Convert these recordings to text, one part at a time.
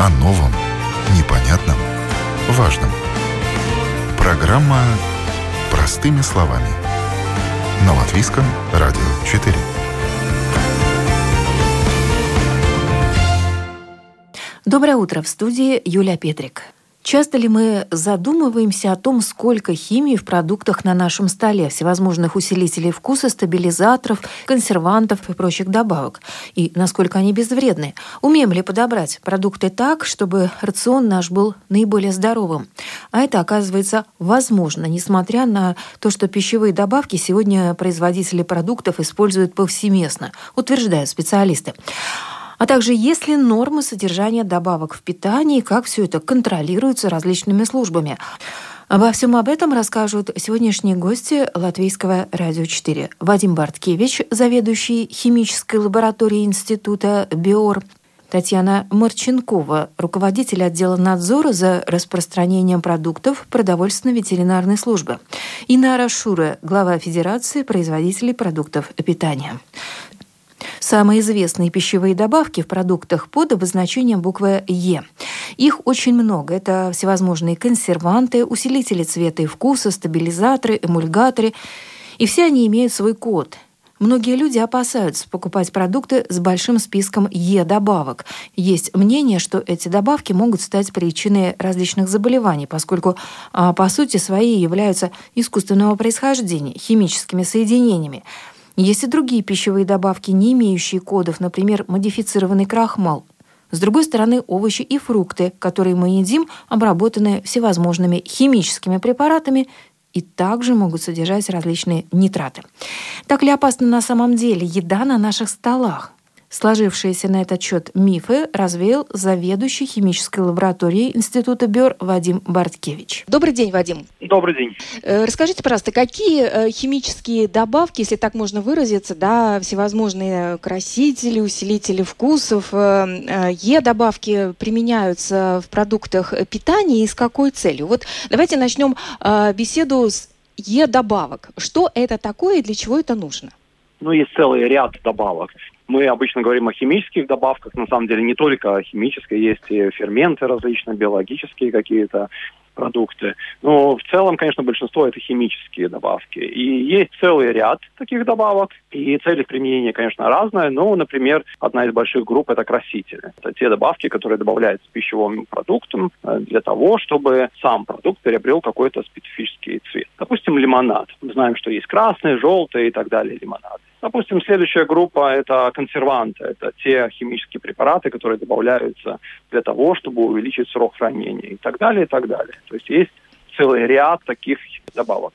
О новом, непонятном, важном. Программа «Простыми словами». На Латвийском радио 4. Доброе утро. В студии Юлия Петрик. Часто ли мы задумываемся о том, сколько химии в продуктах на нашем столе, всевозможных усилителей вкуса, стабилизаторов, консервантов и прочих добавок? И насколько они безвредны? Умеем ли подобрать продукты так, чтобы рацион наш был наиболее здоровым? А это, оказывается, возможно, несмотря на то, что пищевые добавки сегодня производители продуктов используют повсеместно, утверждают специалисты а также есть ли нормы содержания добавок в питании, как все это контролируется различными службами. Обо всем об этом расскажут сегодняшние гости Латвийского радио 4. Вадим Барткевич, заведующий химической лабораторией Института БИОР, Татьяна Марченкова, руководитель отдела надзора за распространением продуктов продовольственно-ветеринарной службы. И Нара Шура, глава Федерации производителей продуктов питания. Самые известные пищевые добавки в продуктах под обозначением буквы «Е». Их очень много. Это всевозможные консерванты, усилители цвета и вкуса, стабилизаторы, эмульгаторы. И все они имеют свой код – Многие люди опасаются покупать продукты с большим списком Е-добавок. Есть мнение, что эти добавки могут стать причиной различных заболеваний, поскольку а, по сути свои являются искусственного происхождения, химическими соединениями. Есть и другие пищевые добавки, не имеющие кодов, например, модифицированный крахмал. С другой стороны, овощи и фрукты, которые мы едим, обработаны всевозможными химическими препаратами и также могут содержать различные нитраты. Так ли опасна на самом деле еда на наших столах? Сложившиеся на этот счет мифы развеял заведующий химической лабораторией Института БЕР Вадим Барткевич. Добрый день, Вадим. Добрый день. Э, расскажите, пожалуйста, какие э, химические добавки, если так можно выразиться, да, всевозможные красители, усилители вкусов, э, Е-добавки применяются в продуктах питания и с какой целью? Вот давайте начнем беседу с Е-добавок. Что это такое и для чего это нужно? Ну, есть целый ряд добавок. Мы обычно говорим о химических добавках, на самом деле не только химические, есть и ферменты различные, биологические какие-то продукты. Но в целом, конечно, большинство это химические добавки. И есть целый ряд таких добавок, и цель их применения, конечно, разная. Но, например, одна из больших групп – это красители. Это те добавки, которые добавляются пищевым продуктам э, для того, чтобы сам продукт приобрел какой-то специфический цвет. Допустим, лимонад. Мы знаем, что есть красный, желтый и так далее лимонады. Допустим, следующая группа – это консерванты. Это те химические препараты, которые добавляются для того, чтобы увеличить срок хранения и так далее, и так далее. То есть есть целый ряд таких добавок.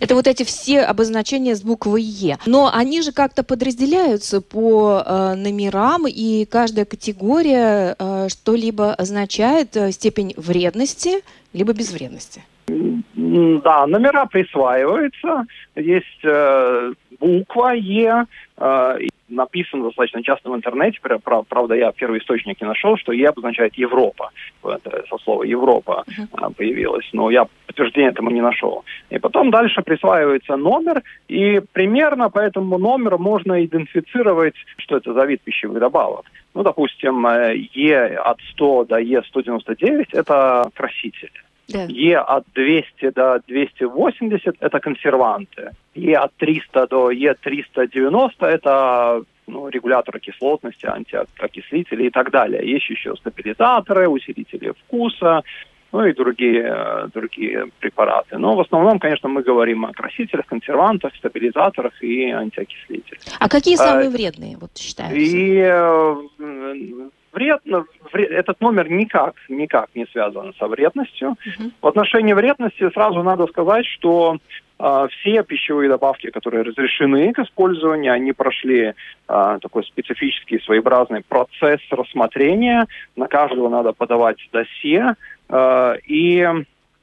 Это вот эти все обозначения с буквой Е. Но они же как-то подразделяются по э, номерам, и каждая категория э, что-либо означает э, степень вредности, либо безвредности. Да, номера присваиваются. Есть э, буква Е, э, написано достаточно часто в интернете, правда, я первый источник не нашел, что Е обозначает Европа. Это со слова Европа uh-huh. появилось, но я подтверждения этому не нашел. И потом дальше присваивается номер, и примерно по этому номеру можно идентифицировать, что это за вид пищевых добавок. Ну, допустим, э, Е от 100 до Е199 – это красители. Да. Е от 200 до 280 – это консерванты. Е от 300 до Е390 – это ну, регуляторы кислотности, антиокислители и так далее. Есть еще стабилизаторы, усилители вкуса, ну и другие, другие препараты. Но в основном, конечно, мы говорим о красителях, консервантах, стабилизаторах и антиокислителях. А какие самые а, вредные, вот считаются? И вредно, вред, этот номер никак, никак не связан со вредностью. Uh-huh. В отношении вредности сразу надо сказать, что э, все пищевые добавки, которые разрешены к использованию, они прошли э, такой специфический своеобразный процесс рассмотрения. На каждого надо подавать досье. Э, и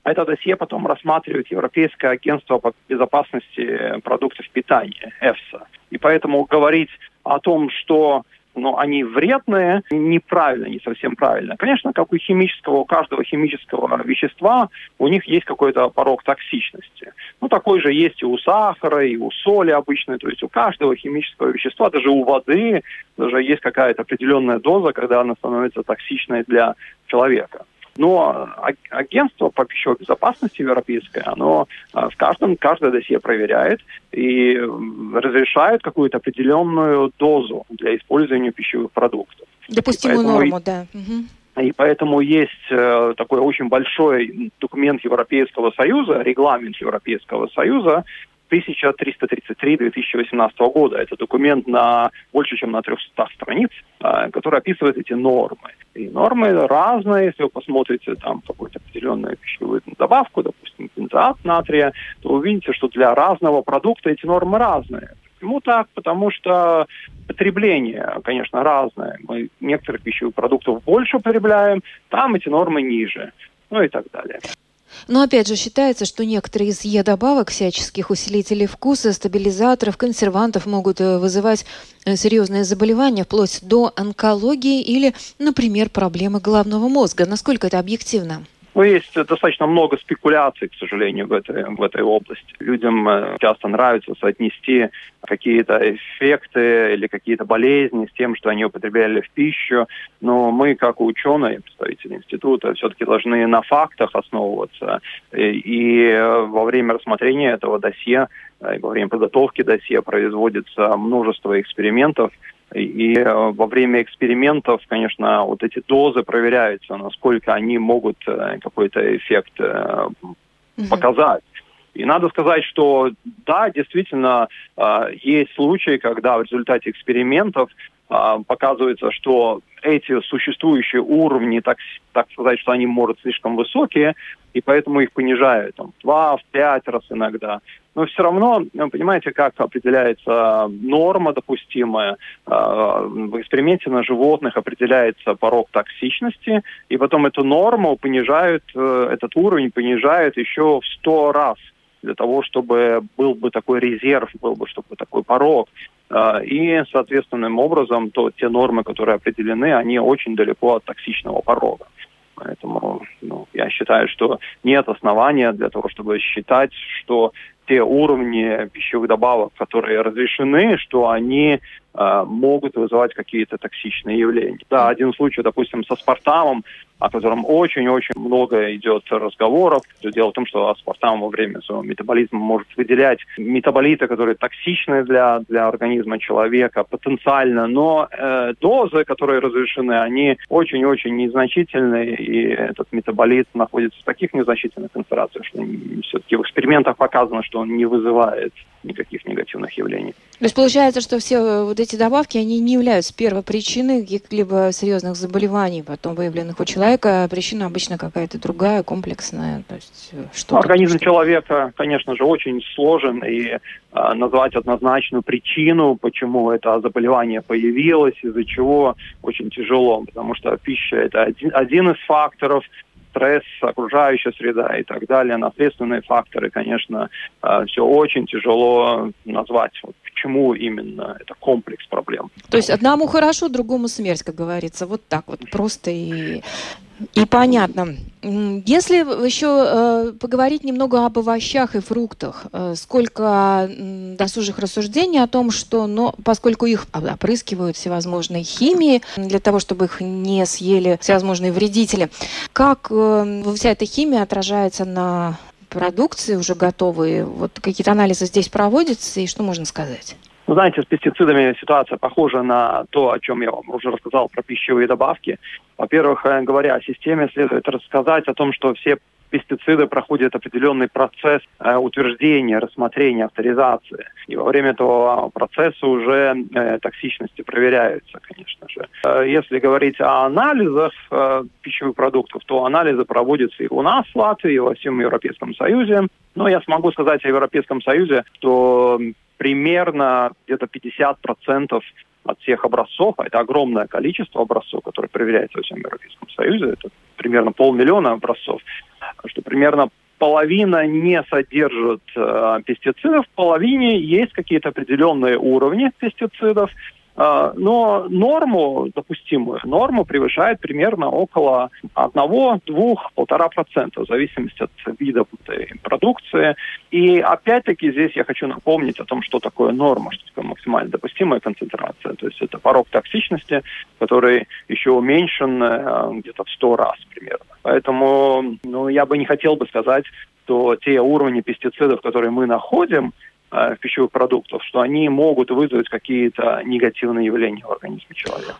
это досье потом рассматривает Европейское агентство по безопасности продуктов питания, ЭФСА. И поэтому говорить о том, что но они вредные, неправильно, не совсем правильно. Конечно, как у химического, у каждого химического вещества у них есть какой-то порог токсичности. Ну, такой же есть и у сахара, и у соли обычной, то есть у каждого химического вещества, даже у воды, даже есть какая-то определенная доза, когда она становится токсичной для человека. Но агентство по пищевой безопасности европейское, оно а, в каждом, каждое досье проверяет и разрешает какую-то определенную дозу для использования пищевых продуктов. Допустимую норму, да. И поэтому есть э, такой очень большой документ Европейского Союза, регламент Европейского Союза, 1333 2018 года. Это документ на больше, чем на 300 страниц, э, который описывает эти нормы. И нормы разные, если вы посмотрите там какую-то определенную пищевую добавку, допустим, бензоат натрия, то увидите, что для разного продукта эти нормы разные. Почему так? Потому что потребление, конечно, разное. Мы некоторых пищевых продуктов больше потребляем, там эти нормы ниже, ну и так далее. Но опять же считается, что некоторые из Е-добавок, всяческих усилителей вкуса, стабилизаторов, консервантов могут э, вызывать э, серьезные заболевания, вплоть до онкологии или, например, проблемы головного мозга. Насколько это объективно? Ну, есть достаточно много спекуляций, к сожалению, в этой, в этой области. Людям э, часто нравится соотнести какие-то эффекты или какие-то болезни с тем, что они употребляли в пищу. Но мы, как ученые, представители института, все-таки должны на фактах основываться. И во время рассмотрения этого досье, э, во время подготовки досье производится множество экспериментов, и э, во время экспериментов, конечно, вот эти дозы проверяются, насколько они могут э, какой-то эффект э, показать. И надо сказать, что да, действительно, есть случаи, когда в результате экспериментов показывается, что эти существующие уровни, так, так сказать, что они, может, слишком высокие, и поэтому их понижают там, в два, в пять раз иногда. Но все равно, ну, понимаете, как определяется норма допустимая. А, в эксперименте на животных определяется порог токсичности, и потом эту норму понижают, э, этот уровень понижают еще в сто раз для того, чтобы был бы такой резерв, был бы чтобы такой порог. А, и, соответственным образом, то те нормы, которые определены, они очень далеко от токсичного порога. Поэтому ну, я считаю, что нет основания для того, чтобы считать, что те уровни пищевых добавок, которые разрешены, что они э, могут вызывать какие-то токсичные явления. Да, один случай, допустим, со спартамом, о котором очень-очень много идет разговоров. Дело в том, что аспартам во время своего метаболизма может выделять метаболиты, которые токсичны для, для организма человека потенциально, но э, дозы, которые разрешены, они очень-очень незначительные, и этот метаболит находится в таких незначительных концентрациях, что все-таки в экспериментах показано, что он не вызывает никаких негативных явлений. То есть получается, что все э, вот эти добавки, они не являются первопричиной каких-либо серьезных заболеваний, потом выявленных у человека. Причина обычно какая-то другая, комплексная. То есть э, что Организм что человека, конечно же, очень сложен, и э, назвать однозначную причину, почему это заболевание появилось, из-за чего, очень тяжело, потому что пища – это один, один из факторов, стресс, окружающая среда и так далее, наследственные факторы, конечно, э, все очень тяжело назвать. Вот почему именно это комплекс проблем. То есть одному хорошо, другому смерть, как говорится. Вот так вот просто и и понятно. Если еще э, поговорить немного об овощах и фруктах, э, сколько э, досужих рассуждений о том, что, но, поскольку их опрыскивают всевозможные химии для того, чтобы их не съели всевозможные вредители, как э, вся эта химия отражается на продукции уже готовые? Вот какие-то анализы здесь проводятся, и что можно сказать? Ну, знаете, с пестицидами ситуация похожа на то, о чем я вам уже рассказал про пищевые добавки. Во-первых, э, говоря о системе, следует рассказать о том, что все пестициды проходят определенный процесс э, утверждения, рассмотрения, авторизации. И во время этого процесса уже э, токсичности проверяются, конечно же. Если говорить о анализах пищевых продуктов, то анализы проводятся и у нас в Латвии, и во всем Европейском Союзе. Но я смогу сказать о Европейском Союзе, что примерно где-то 50% от всех образцов, а это огромное количество образцов, которые проверяются во всем Европейском Союзе, это примерно полмиллиона образцов, что примерно половина не содержит э, пестицидов, в половине есть какие-то определенные уровни пестицидов, но норму, допустимую норму превышает примерно около 1, 2, 1,5% в зависимости от вида продукции. И опять-таки здесь я хочу напомнить о том, что такое норма, что такое максимально допустимая концентрация. То есть это порог токсичности, который еще уменьшен э, где-то в 100 раз примерно. Поэтому ну, я бы не хотел бы сказать, что те уровни пестицидов, которые мы находим, э, пищевых продуктах, что они могут вызвать какие-то негативные явления в организме человека.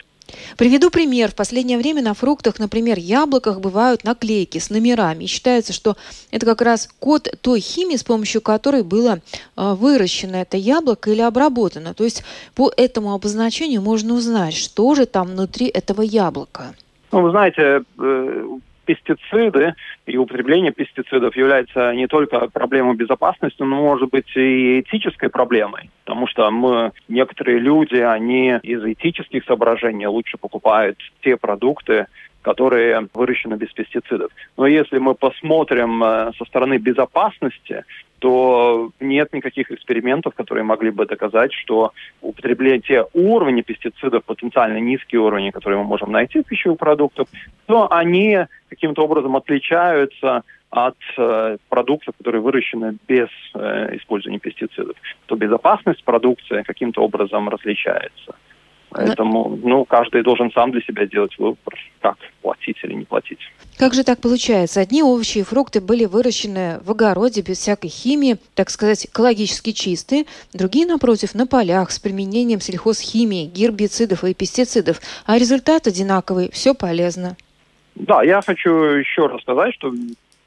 Приведу пример. В последнее время на фруктах, например, яблоках бывают наклейки с номерами. И считается, что это как раз код той химии, с помощью которой было э, выращено это яблоко или обработано. То есть по этому обозначению можно узнать, что же там внутри этого яблока. Ну, вы знаете, э, пестициды и употребление пестицидов является не только проблемой безопасности, но может быть и этической проблемой. Потому что мы, некоторые люди, они из этических соображений лучше покупают те продукты, которые выращены без пестицидов. Но если мы посмотрим э, со стороны безопасности, то нет никаких экспериментов, которые могли бы доказать, что употребление те уровни пестицидов, потенциально низкие уровни, которые мы можем найти в пищевых продуктах, то они каким-то образом отличаются от э, продуктов, которые выращены без э, использования пестицидов, то безопасность продукции каким-то образом различается. Поэтому, ну, каждый должен сам для себя делать выбор, как платить или не платить. Как же так получается? Одни овощи и фрукты были выращены в огороде без всякой химии, так сказать, экологически чистые, другие, напротив, на полях с применением сельхозхимии, гербицидов и пестицидов, а результат одинаковый, все полезно. Да, я хочу еще раз сказать, что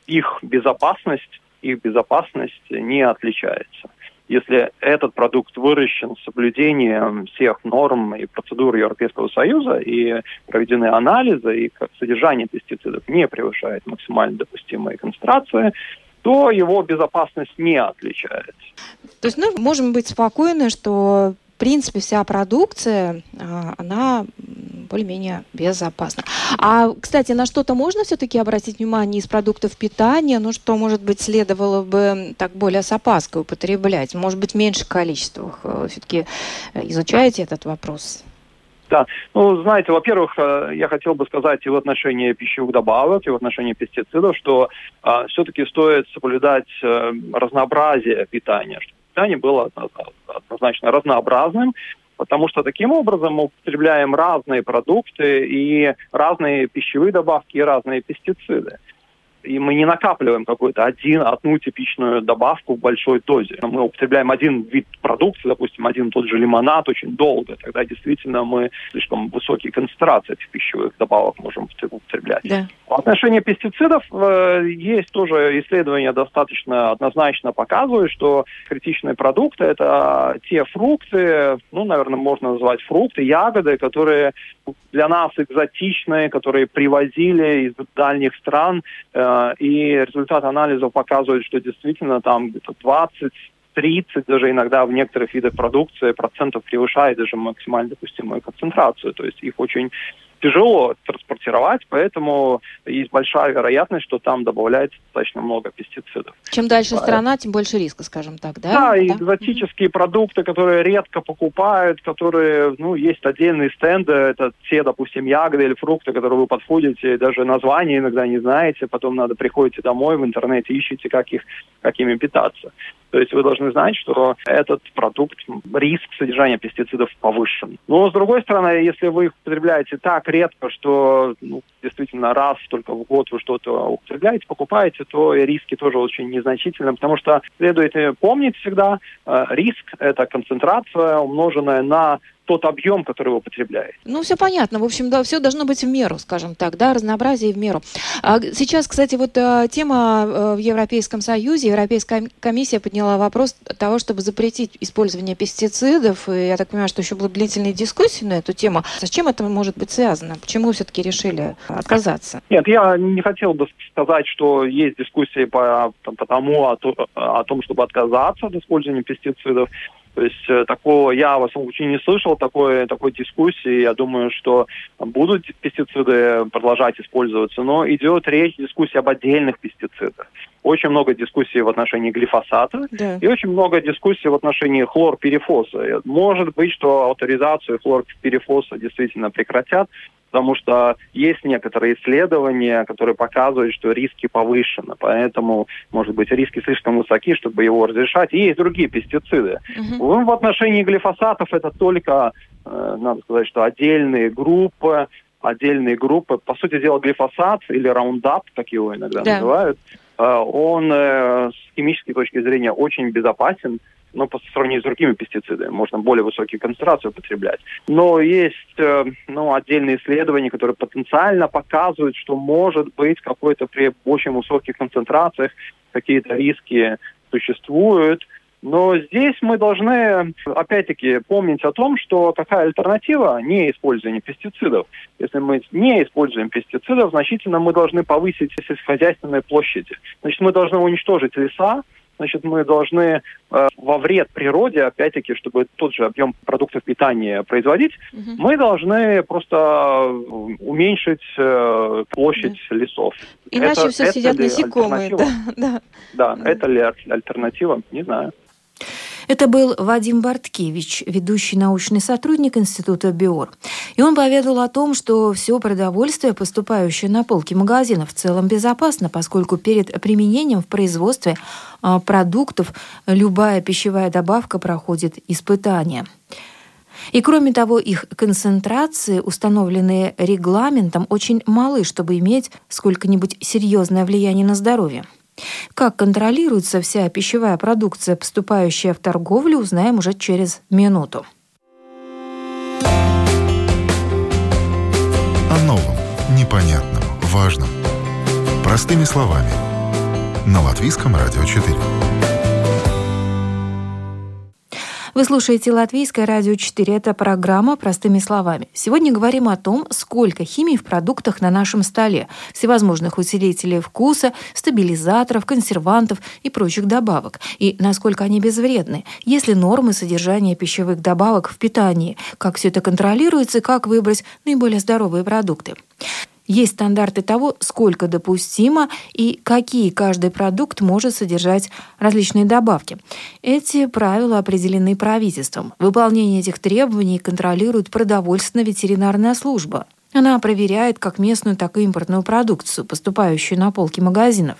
их безопасность, их безопасность не отличается если этот продукт выращен с соблюдением всех норм и процедур Европейского Союза и проведены анализы, и содержание пестицидов не превышает максимально допустимые концентрации, то его безопасность не отличается. То есть мы ну, можем быть спокойны, что в принципе вся продукция, а, она более-менее безопасно. А, кстати, на что-то можно все-таки обратить внимание из продуктов питания? Ну, что, может быть, следовало бы так более с опаской употреблять? Может быть, в меньших количествах? Э, все-таки э, изучаете этот вопрос? Да, ну, знаете, во-первых, э, я хотел бы сказать и в отношении пищевых добавок, и в отношении пестицидов, что э, все-таки стоит соблюдать э, разнообразие питания, чтобы питание было однозначно разнообразным, потому что таким образом мы употребляем разные продукты и разные пищевые добавки и разные пестициды и мы не накапливаем какую-то один, одну типичную добавку в большой дозе. Мы употребляем один вид продукции, допустим, один тот же лимонад очень долго, тогда действительно мы слишком высокие концентрации этих пищевых добавок можем употреблять. Да. В отношении пестицидов э, есть тоже исследования достаточно однозначно показывают, что критичные продукты – это те фрукты, ну, наверное, можно назвать фрукты, ягоды, которые для нас экзотичные, которые привозили из дальних стран, э, и результат анализов показывает, что действительно там где-то 20 30, даже иногда в некоторых видах продукции процентов превышает даже максимально допустимую концентрацию. То есть их очень тяжело транспортировать, поэтому есть большая вероятность, что там добавляется достаточно много пестицидов. Чем дальше Поэтому... страна, тем больше риска, скажем так, да? Да, и экзотические продукты, которые редко покупают, которые, ну, есть отдельные стенды, это те, допустим, ягоды или фрукты, которые вы подходите, даже название иногда не знаете, потом надо приходите домой в интернете, ищете, как, их, как ими питаться. То есть вы должны знать, что этот продукт, риск содержания пестицидов повышен. Но с другой стороны, если вы их употребляете так редко, что ну, действительно раз только в год вы что-то употребляете, покупаете, то и риски тоже очень незначительны, потому что следует помнить всегда, э, риск – это концентрация, умноженная на тот объем, который вы употребляете. Ну, все понятно. В общем, да, все должно быть в меру, скажем так, да, разнообразие в меру. А сейчас, кстати, вот а, тема а, в Европейском Союзе, Европейская комиссия подняла вопрос того, чтобы запретить использование пестицидов. И я так понимаю, что еще будут длительные дискуссии на эту тему. С чем это может быть связано? Почему все-таки решили отказаться? Нет, я не хотел бы сказать, что есть дискуссии по, по тому, о, о том, чтобы отказаться от использования пестицидов. То есть э, такого я, во всяком случае, не слышал такой, такой дискуссии. Я думаю, что будут пестициды продолжать использоваться, но идет речь, дискуссия об отдельных пестицидах. Очень много дискуссий в отношении глифосата да. и очень много дискуссий в отношении хлорперифоса. Может быть, что авторизацию хлорперифоса действительно прекратят, потому что есть некоторые исследования, которые показывают, что риски повышены, поэтому, может быть, риски слишком высоки, чтобы его разрешать. И есть другие пестициды. Угу. В отношении глифосатов это только, э, надо сказать, что отдельные группы, отдельные группы. По сути дела, глифосат или раундап, как его иногда да. называют, э, он э, с химической точки зрения очень безопасен, но по сравнению с другими пестицидами можно более высокие концентрации употреблять. Но есть э, ну, отдельные исследования, которые потенциально показывают, что может быть какой-то при очень высоких концентрациях какие-то риски существуют. Но здесь мы должны, опять-таки, помнить о том, что какая альтернатива не использование пестицидов. Если мы не используем пестицидов, значительно мы должны повысить сельскохозяйственные площади. Значит, мы должны уничтожить леса, значит, мы должны э, во вред природе, опять-таки, чтобы тот же объем продуктов питания производить, угу. мы должны просто э, уменьшить э, площадь да. лесов. Иначе это, все это сидят насекомые. Да, да. да, да, это ли альтернатива? Не знаю. Это был Вадим Барткевич, ведущий научный сотрудник Института БИОР. И он поведал о том, что все продовольствие, поступающее на полки магазинов, в целом безопасно, поскольку перед применением в производстве а, продуктов любая пищевая добавка проходит испытания. И кроме того, их концентрации, установленные регламентом, очень малы, чтобы иметь сколько-нибудь серьезное влияние на здоровье. Как контролируется вся пищевая продукция, поступающая в торговлю, узнаем уже через минуту. О новом, непонятном, важном. Простыми словами. На Латвийском радио 4. Вы слушаете Латвийское радио 4. Это программа «Простыми словами». Сегодня говорим о том, сколько химии в продуктах на нашем столе, всевозможных усилителей вкуса, стабилизаторов, консервантов и прочих добавок, и насколько они безвредны, есть ли нормы содержания пищевых добавок в питании, как все это контролируется как выбрать наиболее здоровые продукты. Есть стандарты того, сколько допустимо и какие каждый продукт может содержать различные добавки. Эти правила определены правительством. Выполнение этих требований контролирует продовольственно-ветеринарная служба. Она проверяет как местную, так и импортную продукцию, поступающую на полки магазинов.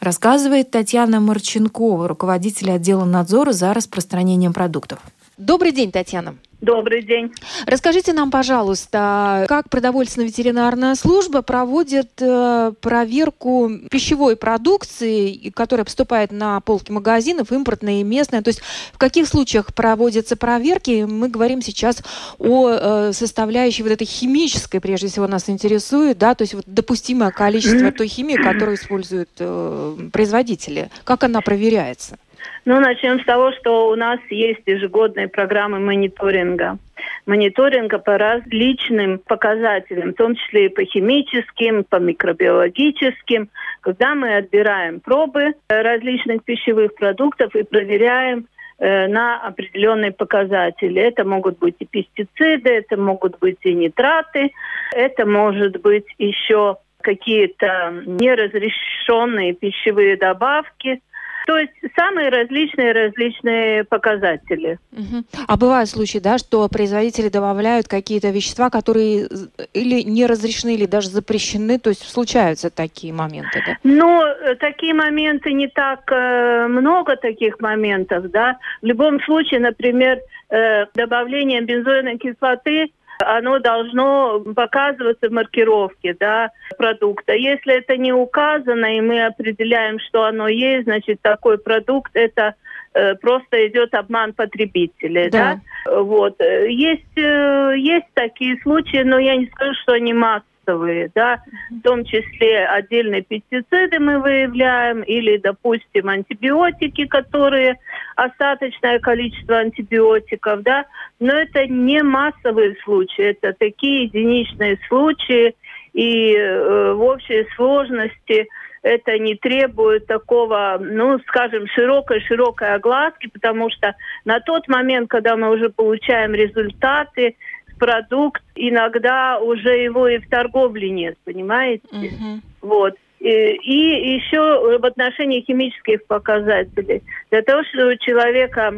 Рассказывает Татьяна Марченкова, руководитель отдела надзора за распространением продуктов. Добрый день, Татьяна. Добрый день. Расскажите нам, пожалуйста, как продовольственно-ветеринарная служба проводит э, проверку пищевой продукции, которая поступает на полки магазинов, импортная и местная. То есть в каких случаях проводятся проверки? Мы говорим сейчас о э, составляющей вот этой химической, прежде всего, нас интересует, да, то есть вот допустимое количество той химии, которую используют э, производители. Как она проверяется? Ну, начнем с того, что у нас есть ежегодные программы мониторинга. Мониторинга по различным показателям, в том числе и по химическим, по микробиологическим, когда мы отбираем пробы различных пищевых продуктов и проверяем э, на определенные показатели. Это могут быть и пестициды, это могут быть и нитраты, это может быть еще какие-то неразрешенные пищевые добавки, то есть самые различные различные показатели. Угу. А бывают случаи, да, что производители добавляют какие-то вещества, которые или не разрешены, или даже запрещены, то есть случаются такие моменты, да? Ну, э, такие моменты не так э, много таких моментов, да. В любом случае, например, э, добавление бензойной кислоты оно должно показываться в маркировке да, продукта. Если это не указано, и мы определяем, что оно есть, значит, такой продукт это э, просто идет обман потребителей, да. да? Вот есть э, есть такие случаи, но я не скажу, что они массовые массовые, да, в том числе отдельные пестициды мы выявляем или, допустим, антибиотики, которые остаточное количество антибиотиков, да, но это не массовые случаи, это такие единичные случаи, и э, в общей сложности это не требует такого, ну, скажем, широкой-широкой огласки, потому что на тот момент, когда мы уже получаем результаты, продукт, иногда уже его и в торговле нет, понимаете? Uh-huh. Вот. И, и еще в отношении химических показателей. Для того, чтобы у человека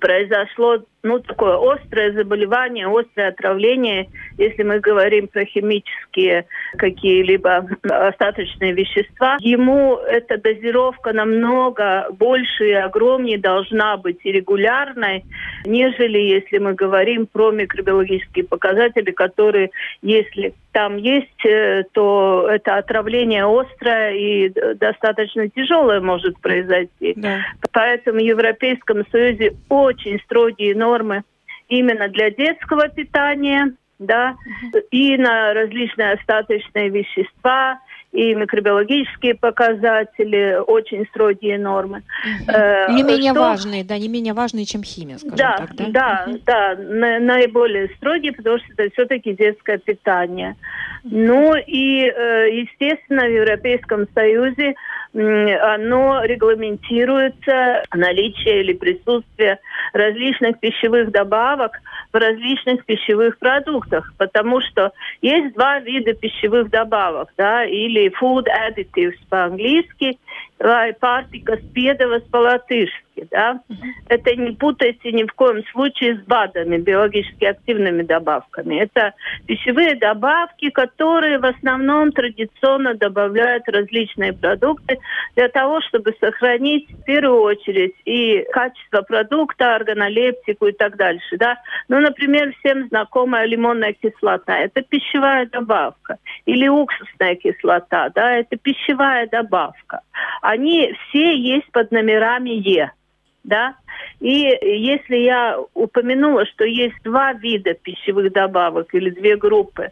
произошло ну, такое острое заболевание, острое отравление, если мы говорим про химические какие-либо остаточные вещества, ему эта дозировка намного больше и огромнее должна быть и регулярной, нежели если мы говорим про микробиологические показатели, которые, если там есть, э, то это отравление острое и достаточно тяжелое может произойти. Да. Поэтому в Европейском Союзе очень строгие нормы нормы именно для детского питания, да, и на различные остаточные вещества, и микробиологические показатели, очень строгие нормы. Угу. не менее что... важные, да, не менее важные, чем химия, скажем да, так, да? Да, угу. да, на, наиболее строгие, потому что это все-таки детское питание. Ну и, э, естественно, в Европейском Союзе оно регламентируется наличие или присутствие различных пищевых добавок в различных пищевых продуктах, потому что есть два вида пищевых добавок, да, или food additives по-английски, vai pārtikas piedevas по-латышски. Да? Это не путайте ни в коем случае с БАДами, биологически активными добавками. Это пищевые добавки, которые в основном традиционно добавляют различные продукты для того, чтобы сохранить в первую очередь и качество продукта, органолептику и так дальше. Да? Ну, например, всем знакомая лимонная кислота. Это пищевая добавка. Или уксусная кислота. Да? Это пищевая добавка они все есть под номерами Е. Да? И если я упомянула, что есть два вида пищевых добавок или две группы,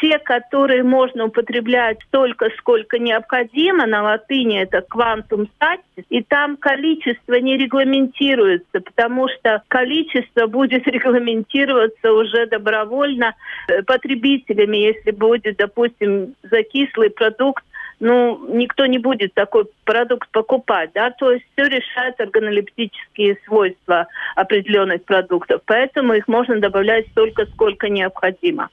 те, которые можно употреблять столько, сколько необходимо, на латыни это квантум статис, и там количество не регламентируется, потому что количество будет регламентироваться уже добровольно э, потребителями, если будет, допустим, закислый продукт ну, никто не будет такой продукт покупать, да, то есть все решает органолептические свойства определенных продуктов, поэтому их можно добавлять столько, сколько необходимо.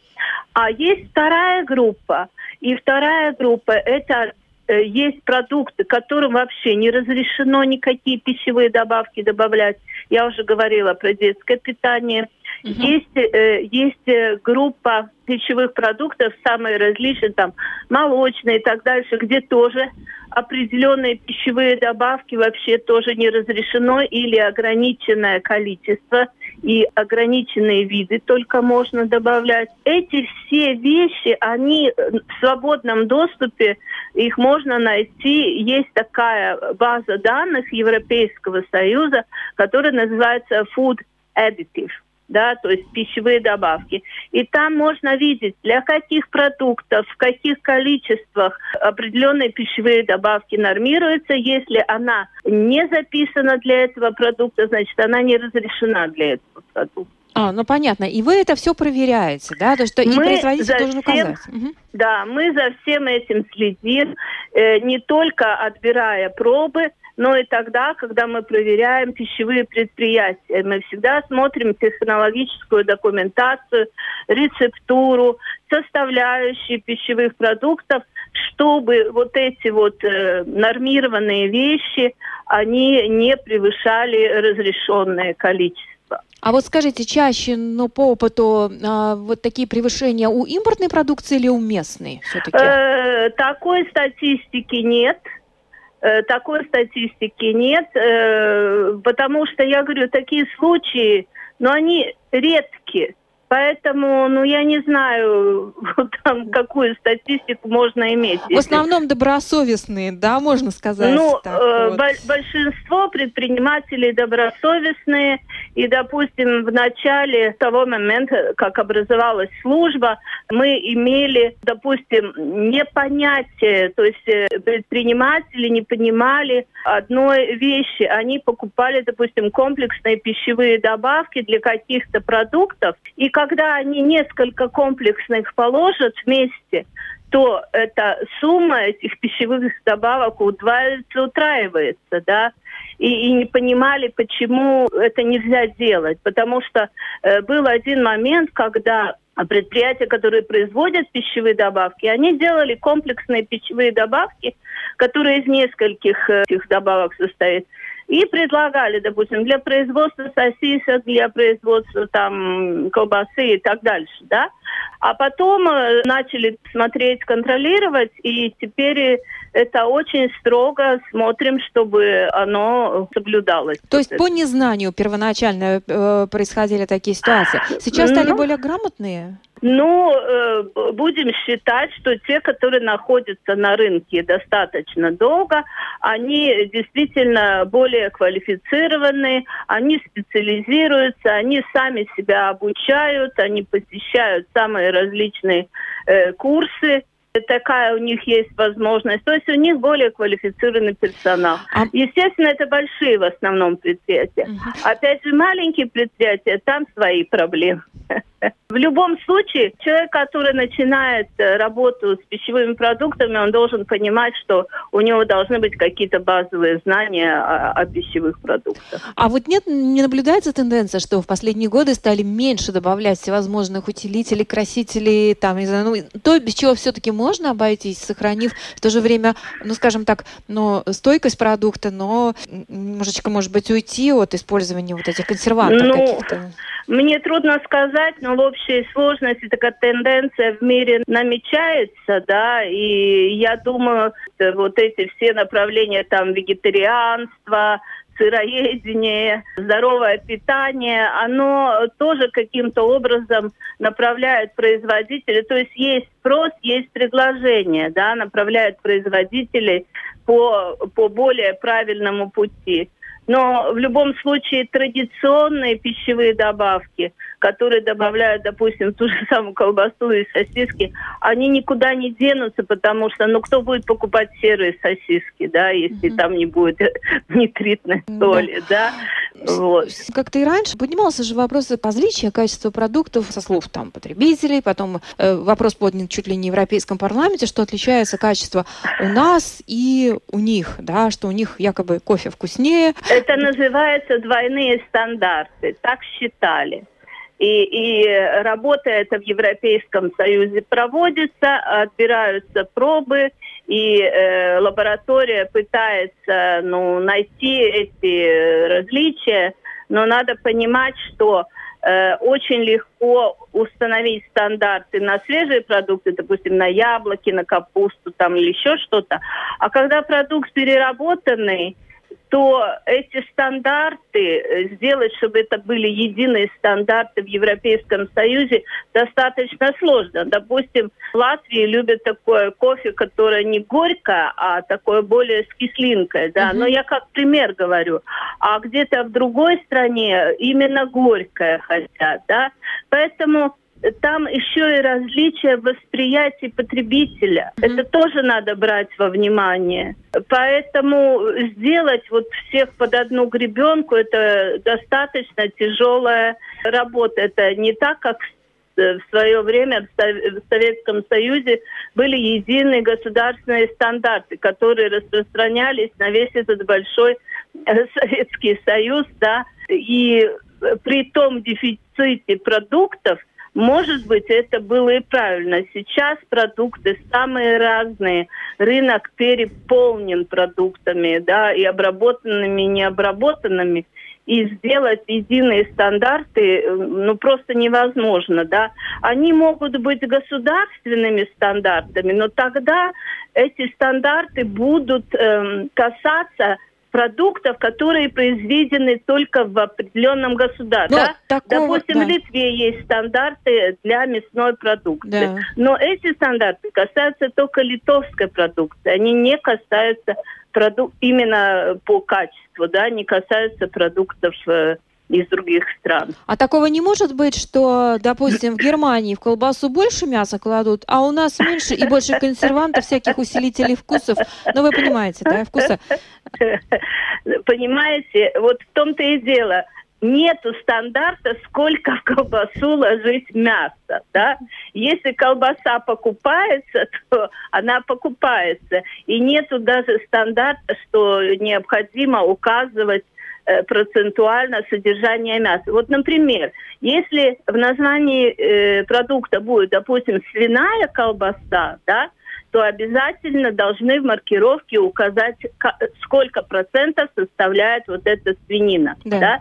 А есть вторая группа, и вторая группа это э, есть продукты, которым вообще не разрешено никакие пищевые добавки добавлять. Я уже говорила про детское питание – Угу. Есть, э, есть э, группа пищевых продуктов, самые различные, там, молочные и так дальше, где тоже определенные пищевые добавки вообще тоже не разрешено или ограниченное количество и ограниченные виды только можно добавлять. Эти все вещи, они в свободном доступе, их можно найти. Есть такая база данных Европейского Союза, которая называется Food Additive да, то есть пищевые добавки. И там можно видеть, для каких продуктов, в каких количествах определенные пищевые добавки нормируются. Если она не записана для этого продукта, значит, она не разрешена для этого продукта. А, ну понятно. И вы это все проверяете, да? То, что мы и производитель должен всем, указать. Угу. Да, мы за всем этим следим, э, не только отбирая пробы, но и тогда, когда мы проверяем пищевые предприятия. Мы всегда смотрим технологическую документацию, рецептуру, составляющие пищевых продуктов, чтобы вот эти вот э, нормированные вещи, они не превышали разрешенное количество. А вот скажите, чаще, ну, по опыту, э, вот такие превышения у импортной продукции или у местной все-таки? Э, такой статистики нет. Э, такой статистики нет, э, потому что, я говорю, такие случаи, но они редкие. Поэтому, ну, я не знаю, там, какую статистику можно иметь. В основном добросовестные, да, можно сказать? Ну, так, э, вот. большинство предпринимателей добросовестные. И, допустим, в начале того момента, как образовалась служба, мы имели, допустим, непонятие, то есть э, предприниматели не понимали одной вещи. Они покупали, допустим, комплексные пищевые добавки для каких-то продуктов, и когда они несколько комплексных положат вместе, то эта сумма этих пищевых добавок удваивается, утраивается, да, и, и не понимали, почему это нельзя делать, потому что э, был один момент, когда предприятия, которые производят пищевые добавки, они делали комплексные пищевые добавки, которые из нескольких э, этих добавок состоят и предлагали, допустим, для производства сосисок, для производства там колбасы и так дальше, да. А потом э, начали смотреть, контролировать, и теперь это очень строго смотрим, чтобы оно соблюдалось. То есть по незнанию первоначально э, происходили такие ситуации. Сейчас стали ну, более грамотные? Ну, э, будем считать, что те, которые находятся на рынке достаточно долго, они действительно более квалифицированы, они специализируются, они сами себя обучают, они посещают самые различные э, курсы такая у них есть возможность. То есть у них более квалифицированный персонал. А... Естественно, это большие в основном предприятия. Угу. Опять же, маленькие предприятия, там свои проблемы. В любом случае, человек, который начинает э, работу с пищевыми продуктами, он должен понимать, что у него должны быть какие-то базовые знания о, о пищевых продуктах. А вот нет, не наблюдается тенденция, что в последние годы стали меньше добавлять всевозможных утилителей, красителей, там, не знаю, ну, то, без чего все-таки можно обойтись, сохранив в то же время, ну, скажем так, но стойкость продукта, но немножечко, может быть, уйти от использования вот этих консервантов ну, каких-то? Мне трудно сказать, но в общей сложности такая тенденция в мире намечается, да, и я думаю, вот эти все направления, там, вегетарианство, сыроедение, здоровое питание, оно тоже каким-то образом направляет производителей. То есть есть спрос, есть предложение, да, направляет производителей по, по более правильному пути. Но в любом случае традиционные пищевые добавки, которые добавляют, допустим, ту же самую колбасу и сосиски, они никуда не денутся, потому что, ну, кто будет покупать серые сосиски, да, если mm-hmm. там не будет нитритной соли, да. да? Вот. Как-то и раньше поднимался же вопрос различия качества продуктов со слов там потребителей, потом э, вопрос поднят чуть ли не в Европейском парламенте, что отличается качество у нас и у них, да, что у них якобы кофе вкуснее, это называется двойные стандарты. Так считали. И, и работа эта в Европейском Союзе проводится, отбираются пробы, и э, лаборатория пытается ну, найти эти различия, но надо понимать, что э, очень легко установить стандарты на свежие продукты, допустим, на яблоки, на капусту там, или еще что-то. А когда продукт переработанный, то эти стандарты, э, сделать, чтобы это были единые стандарты в Европейском Союзе, достаточно сложно. Допустим, в Латвии любят такое кофе, которое не горькое, а такое более с кислинкой, да, uh-huh. но я как пример говорю. А где-то в другой стране именно горькое хотят, да. Поэтому там еще и различия восприятия потребителя. Mm-hmm. Это тоже надо брать во внимание. Поэтому сделать вот всех под одну гребенку это достаточно тяжелая работа. Это не так, как в свое время в Советском Союзе были единые государственные стандарты, которые распространялись на весь этот большой Советский Союз, да, и при том дефиците продуктов может быть, это было и правильно. Сейчас продукты самые разные. Рынок переполнен продуктами, да, и обработанными, и необработанными. И сделать единые стандарты, ну, просто невозможно, да. Они могут быть государственными стандартами, но тогда эти стандарты будут эм, касаться продуктов, которые произведены только в определенном государстве. Ну, да? такого, Допустим, да. в Литве есть стандарты для мясной продукции. Да. Но эти стандарты касаются только литовской продукции. Они не касаются продук именно по качеству, да, не касаются продуктов э, из других стран. А такого не может быть, что, допустим, в Германии в колбасу больше мяса кладут, а у нас меньше и больше консервантов, всяких усилителей вкусов. Ну, вы понимаете, да, вкуса? Понимаете, вот в том-то и дело. нету стандарта, сколько в колбасу ложить мясо, да. Если колбаса покупается, то она покупается. И нету даже стандарта, что необходимо указывать процентуально содержание мяса. Вот, например, если в названии э, продукта будет, допустим, свиная колбаса, да, то обязательно должны в маркировке указать, сколько процентов составляет вот эта свинина. Да. да?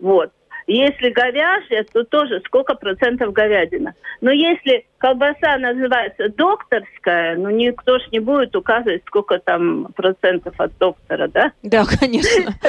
Вот. Если говяжья, то тоже сколько процентов говядина. Но если колбаса называется докторская, ну никто ж не будет указывать, сколько там процентов от доктора, да? Да, конечно.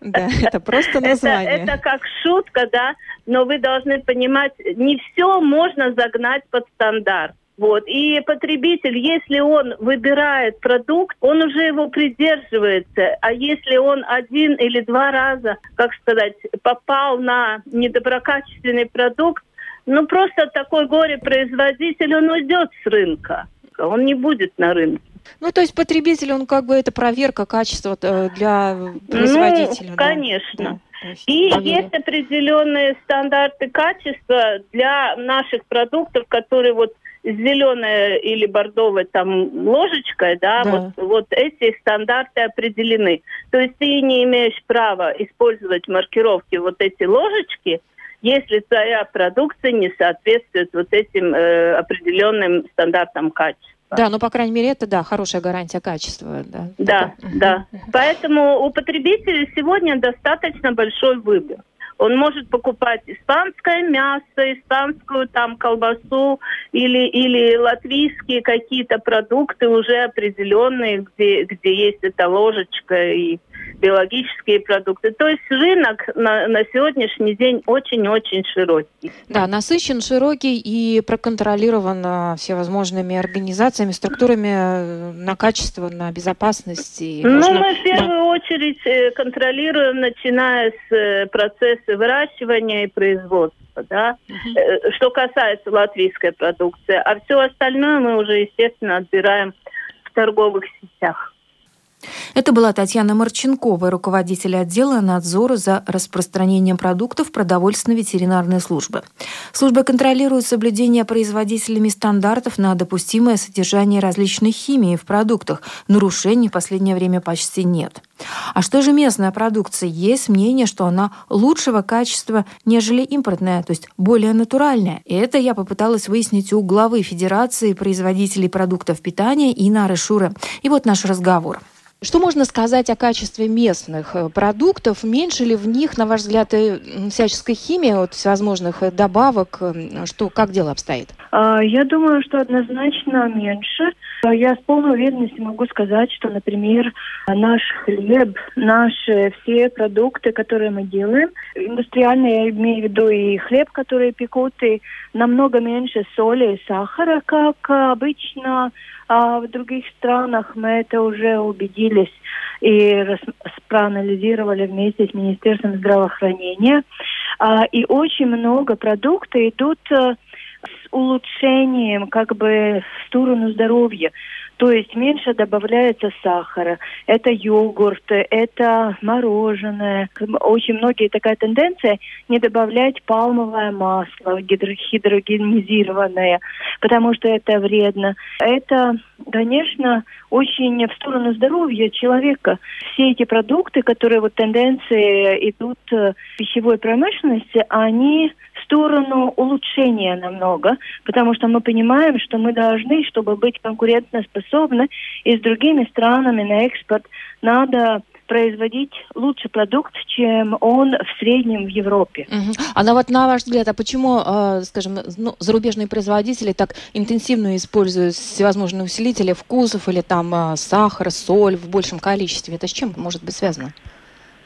Да, это просто название. Это как шутка, да, но вы должны понимать, не все можно загнать под стандарт. Вот. И потребитель, если он выбирает продукт, он уже его придерживается. А если он один или два раза, как сказать, попал на недоброкачественный продукт, ну просто такой горе-производитель, он уйдет с рынка. Он не будет на рынке. Ну, то есть потребитель, он как бы это проверка качества э, для производителя. Ну, конечно. Да? И проверка. есть определенные стандарты качества для наших продуктов, которые вот зеленая или бордовая там ложечкой, да, да. Вот, вот эти стандарты определены. То есть ты не имеешь права использовать маркировки вот эти ложечки, если твоя продукция не соответствует вот этим э, определенным стандартам качества. Да, ну, по крайней мере, это, да, хорошая гарантия качества. Да, да. да. Поэтому у потребителей сегодня достаточно большой выбор. Он может покупать испанское мясо, испанскую там колбасу или, или латвийские какие-то продукты уже определенные, где, где есть эта ложечка и биологические продукты. То есть рынок на, на сегодняшний день очень-очень широкий. Да, насыщен, широкий и проконтролирован а, всевозможными организациями, структурами э, на качество, на безопасность. И ну, можно... мы в первую да. очередь э, контролируем, начиная с э, процесса выращивания и производства. Да? Угу. Что касается латвийской продукции. А все остальное мы уже, естественно, отбираем в торговых сетях. Это была Татьяна Марченкова, руководитель отдела надзора за распространением продуктов продовольственно-ветеринарной службы. Служба контролирует соблюдение производителями стандартов на допустимое содержание различной химии в продуктах. Нарушений в последнее время почти нет. А что же местная продукция? Есть мнение, что она лучшего качества, нежели импортная, то есть более натуральная. И это я попыталась выяснить у главы Федерации производителей продуктов питания Инары Шуры. И вот наш разговор. Что можно сказать о качестве местных э, продуктов? Меньше ли в них, на ваш взгляд, всяческой химии, вот всевозможных э, добавок? Что, как дело обстоит? А, я думаю, что однозначно меньше. А, я с полной уверенностью могу сказать, что, например, наш хлеб, наши все продукты, которые мы делаем, индустриальные, я имею в виду и хлеб, который пекут, и намного меньше соли и сахара, как обычно а в других странах мы это уже убедились и проанализировали вместе с Министерством здравоохранения. А, и очень много продуктов идут э, с улучшением как бы в сторону здоровья. То есть меньше добавляется сахара. Это йогурт, это мороженое. Очень многие такая тенденция не добавлять пальмовое масло гидрогенизированное, потому что это вредно. Это, конечно, очень в сторону здоровья человека. Все эти продукты, которые вот тенденции идут в пищевой промышленности, они сторону улучшения намного, потому что мы понимаем, что мы должны, чтобы быть конкурентоспособны и с другими странами на экспорт, надо производить лучший продукт, чем он в среднем в Европе. Угу. А на вот на ваш взгляд, а почему, э, скажем, ну, зарубежные производители так интенсивно используют всевозможные усилители вкусов или там э, сахар, соль в большем количестве? Это с чем может быть связано?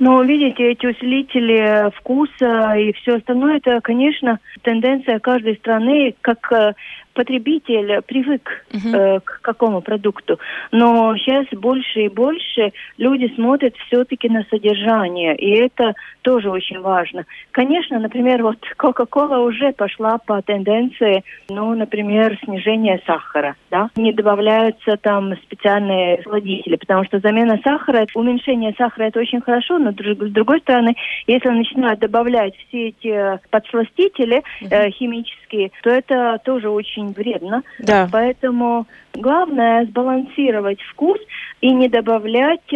Но видите, эти усилители вкуса и все остальное, это, конечно, тенденция каждой страны, как э, потребитель привык uh-huh. э, к какому продукту. Но сейчас больше и больше люди смотрят все-таки на содержание, и это тоже очень важно. Конечно, например, вот Coca-Cola уже пошла по тенденции, ну, например, снижения сахара, да, не добавляются там специальные сладители, потому что замена сахара, уменьшение сахара это очень хорошо, но с другой стороны, если начинают добавлять все эти подсластители э, химические, то это тоже очень вредно. Да. Поэтому главное сбалансировать вкус и не добавлять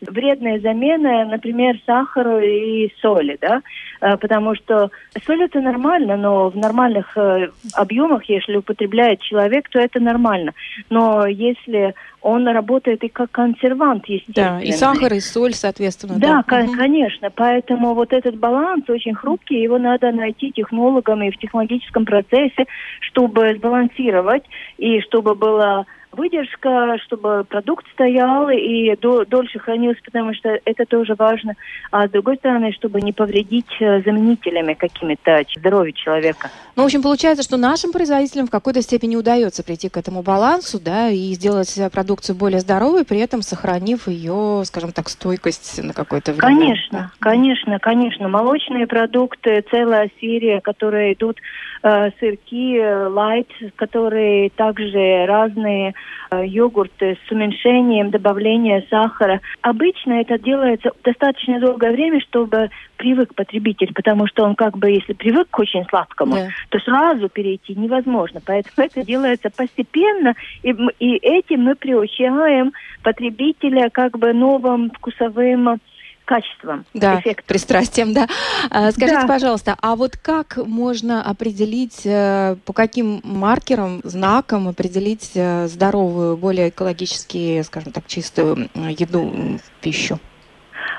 вредные замены, например, сахару и соли, да, э, потому что соль это нормально, но в нормальных э, объемах, если употребляет человек, то это нормально. Но если он работает и как консервант, естественно. Да, и сахар, и соль, соответственно. Да, да. конечно. Поэтому вот этот баланс очень хрупкий, его надо найти технологам и в технологическом процессе, чтобы сбалансировать и чтобы было выдержка, чтобы продукт стоял и до, дольше хранился, потому что это тоже важно. А с другой стороны, чтобы не повредить э, заменителями какими-то здоровью человека. Ну, в общем, получается, что нашим производителям в какой-то степени удается прийти к этому балансу, да, и сделать продукцию более здоровой, при этом сохранив ее, скажем так, стойкость на какое-то время. Конечно, конечно, конечно. Молочные продукты, целая серия, которые идут, э, сырки, лайт, которые также разные Э, йогурты с уменьшением добавления сахара. Обычно это делается достаточно долгое время, чтобы привык потребитель, потому что он как бы, если привык к очень сладкому, да. то сразу перейти невозможно. Поэтому это делается постепенно, и, и этим мы приучаем потребителя как бы новым вкусовым качеством, да, эффектом. пристрастием, да. А, скажите, да. пожалуйста, а вот как можно определить, э, по каким маркерам, знакам определить э, здоровую, более экологически, скажем так, чистую еду, пищу?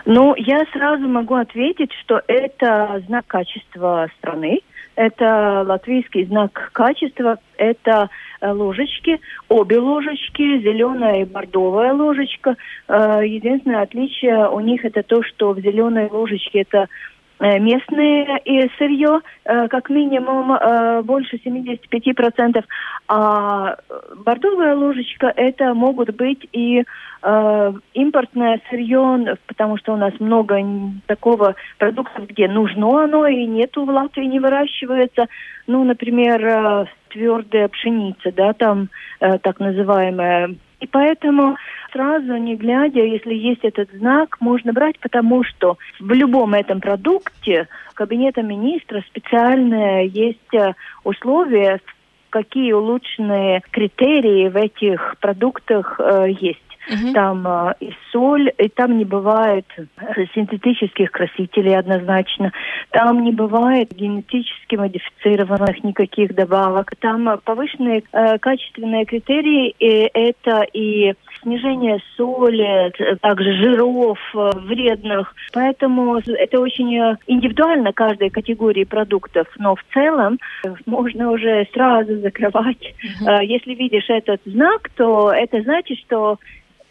Ну, я сразу могу ответить, что это знак качества страны, это латвийский знак качества, это Э, ложечки, обе ложечки, зеленая и бордовая ложечка. Э, единственное отличие у них это то, что в зеленой ложечке это местное сырье, как минимум больше 75%, а бордовая ложечка это могут быть и импортное сырье, потому что у нас много такого продукта, где нужно оно и нету в Латвии, не выращивается. Ну, например, твердая пшеница, да, там э, так называемая. И поэтому сразу, не глядя, если есть этот знак, можно брать, потому что в любом этом продукте кабинета министра специальные есть э, условия, какие улучшенные критерии в этих продуктах э, есть. Угу. Там э, и соль, и там не бывает синтетических красителей однозначно. Там не бывает генетически модифицированных никаких добавок. Там э, повышенные э, качественные критерии, и это и снижение соли, также жиров э, вредных. Поэтому это очень э, индивидуально каждой категории продуктов. Но в целом можно уже сразу закрывать. Uh-huh. Если видишь этот знак, то это значит, что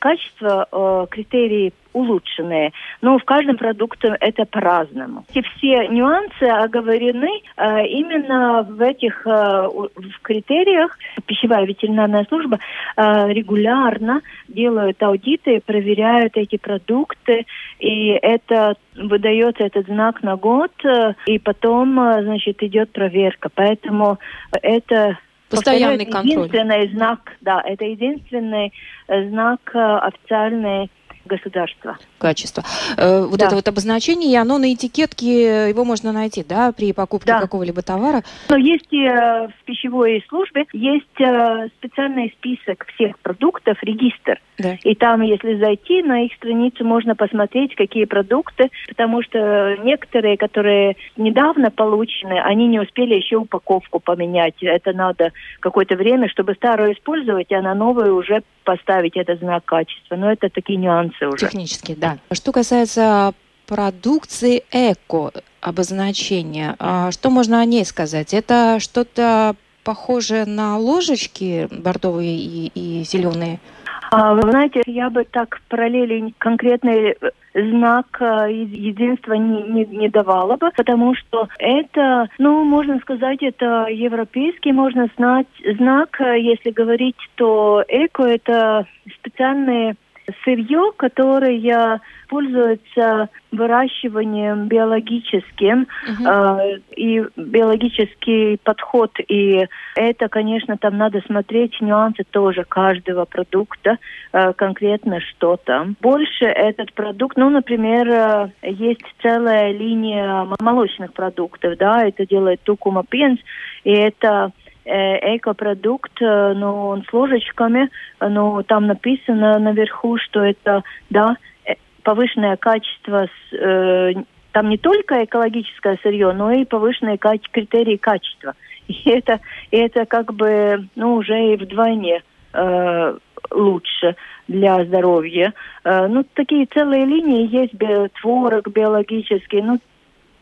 качество, э, критерии улучшенные, но в каждом продукте это по-разному. Эти все нюансы оговорены э, именно в этих э, в критериях. Пищевая ветеринарная служба э, регулярно делают аудиты, проверяют эти продукты, и это выдается этот знак на год, э, и потом, э, значит, идет проверка. Поэтому это Постоянный контроль. Единственный знак, да, это единственный э, знак э, официальный государства. Качество. Э, вот да. это вот обозначение, оно на этикетке, его можно найти, да, при покупке да. какого-либо товара? Но есть и э, в пищевой службе, есть э, специальный список всех продуктов, регистр. Да. И там, если зайти на их страницу, можно посмотреть, какие продукты, потому что некоторые, которые недавно получены, они не успели еще упаковку поменять. Это надо какое-то время, чтобы старую использовать, а на новую уже поставить этот знак качества. Но это такие нюансы уже. Технически, да. Что касается продукции эко обозначения, а что можно о ней сказать? Это что-то похожее на ложечки бордовые и, и зеленые? А, вы знаете, я бы так параллели конкретный знак э, единства не, не, не давала бы, потому что это, ну, можно сказать, это европейский, можно знать знак, э, если говорить, то эко это специальные сырье, которое пользуется выращиванием биологическим uh-huh. э, и биологический подход. И это, конечно, там надо смотреть нюансы тоже каждого продукта, э, конкретно что там. Больше этот продукт, ну, например, э, есть целая линия молочных продуктов, да, это делает Тукума Пенс, и это экопродукт, э, но он с ложечками, но там написано наверху, что это, да, э, повышенное качество, там не только экологическое сырье, но и повышенные критерии качества. И это, и это как бы, ну, уже и вдвойне э, лучше для здоровья. Э, ну, такие целые линии есть, творог биологический, ну,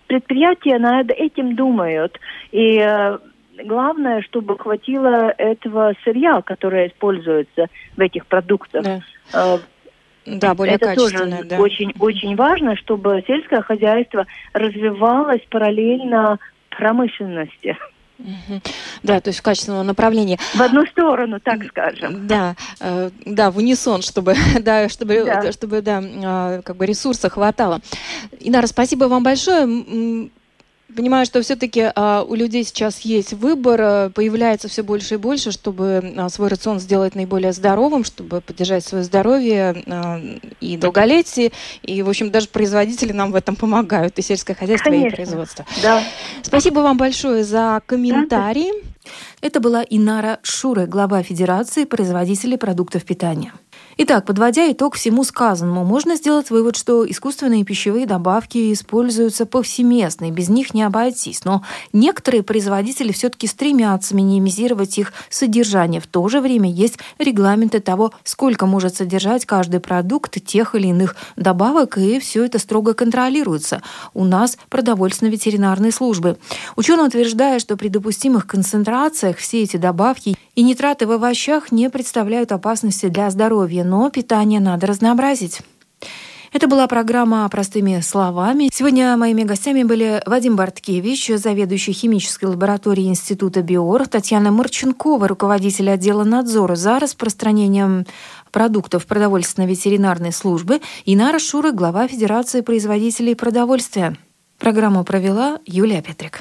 предприятия над этим думают. И э, главное, чтобы хватило этого сырья, которое используется в этих продуктах. Да. А, да, более это тоже да. очень, очень важно, чтобы сельское хозяйство развивалось параллельно промышленности. Да, то есть в качественном направлении. В одну сторону, так скажем. Да, э, да, в унисон, чтобы, да, чтобы, да. чтобы, да, а, как бы ресурса хватало. Инара, спасибо вам большое. Понимаю, что все-таки а, у людей сейчас есть выбор, а, появляется все больше и больше, чтобы а, свой рацион сделать наиболее здоровым, чтобы поддержать свое здоровье а, и долголетие. И, в общем, даже производители нам в этом помогают, и сельское хозяйство, Конечно. и производство. Да. Спасибо вам большое за комментарии. Да. Это была Инара Шуры, глава Федерации производителей продуктов питания. Итак, подводя итог всему сказанному, можно сделать вывод, что искусственные пищевые добавки используются повсеместно, и без них не обойтись. Но некоторые производители все-таки стремятся минимизировать их содержание. В то же время есть регламенты того, сколько может содержать каждый продукт тех или иных добавок, и все это строго контролируется. У нас продовольственно-ветеринарные службы. Ученые утверждают, что при допустимых концентрациях все эти добавки и нитраты в овощах не представляют опасности для здоровья но питание надо разнообразить. Это была программа «Простыми словами». Сегодня моими гостями были Вадим Барткевич, заведующий химической лабораторией Института БИОР, Татьяна Марченкова, руководитель отдела надзора за распространением продуктов продовольственно-ветеринарной службы, и Нара Шура, глава Федерации производителей продовольствия. Программу провела Юлия Петрик.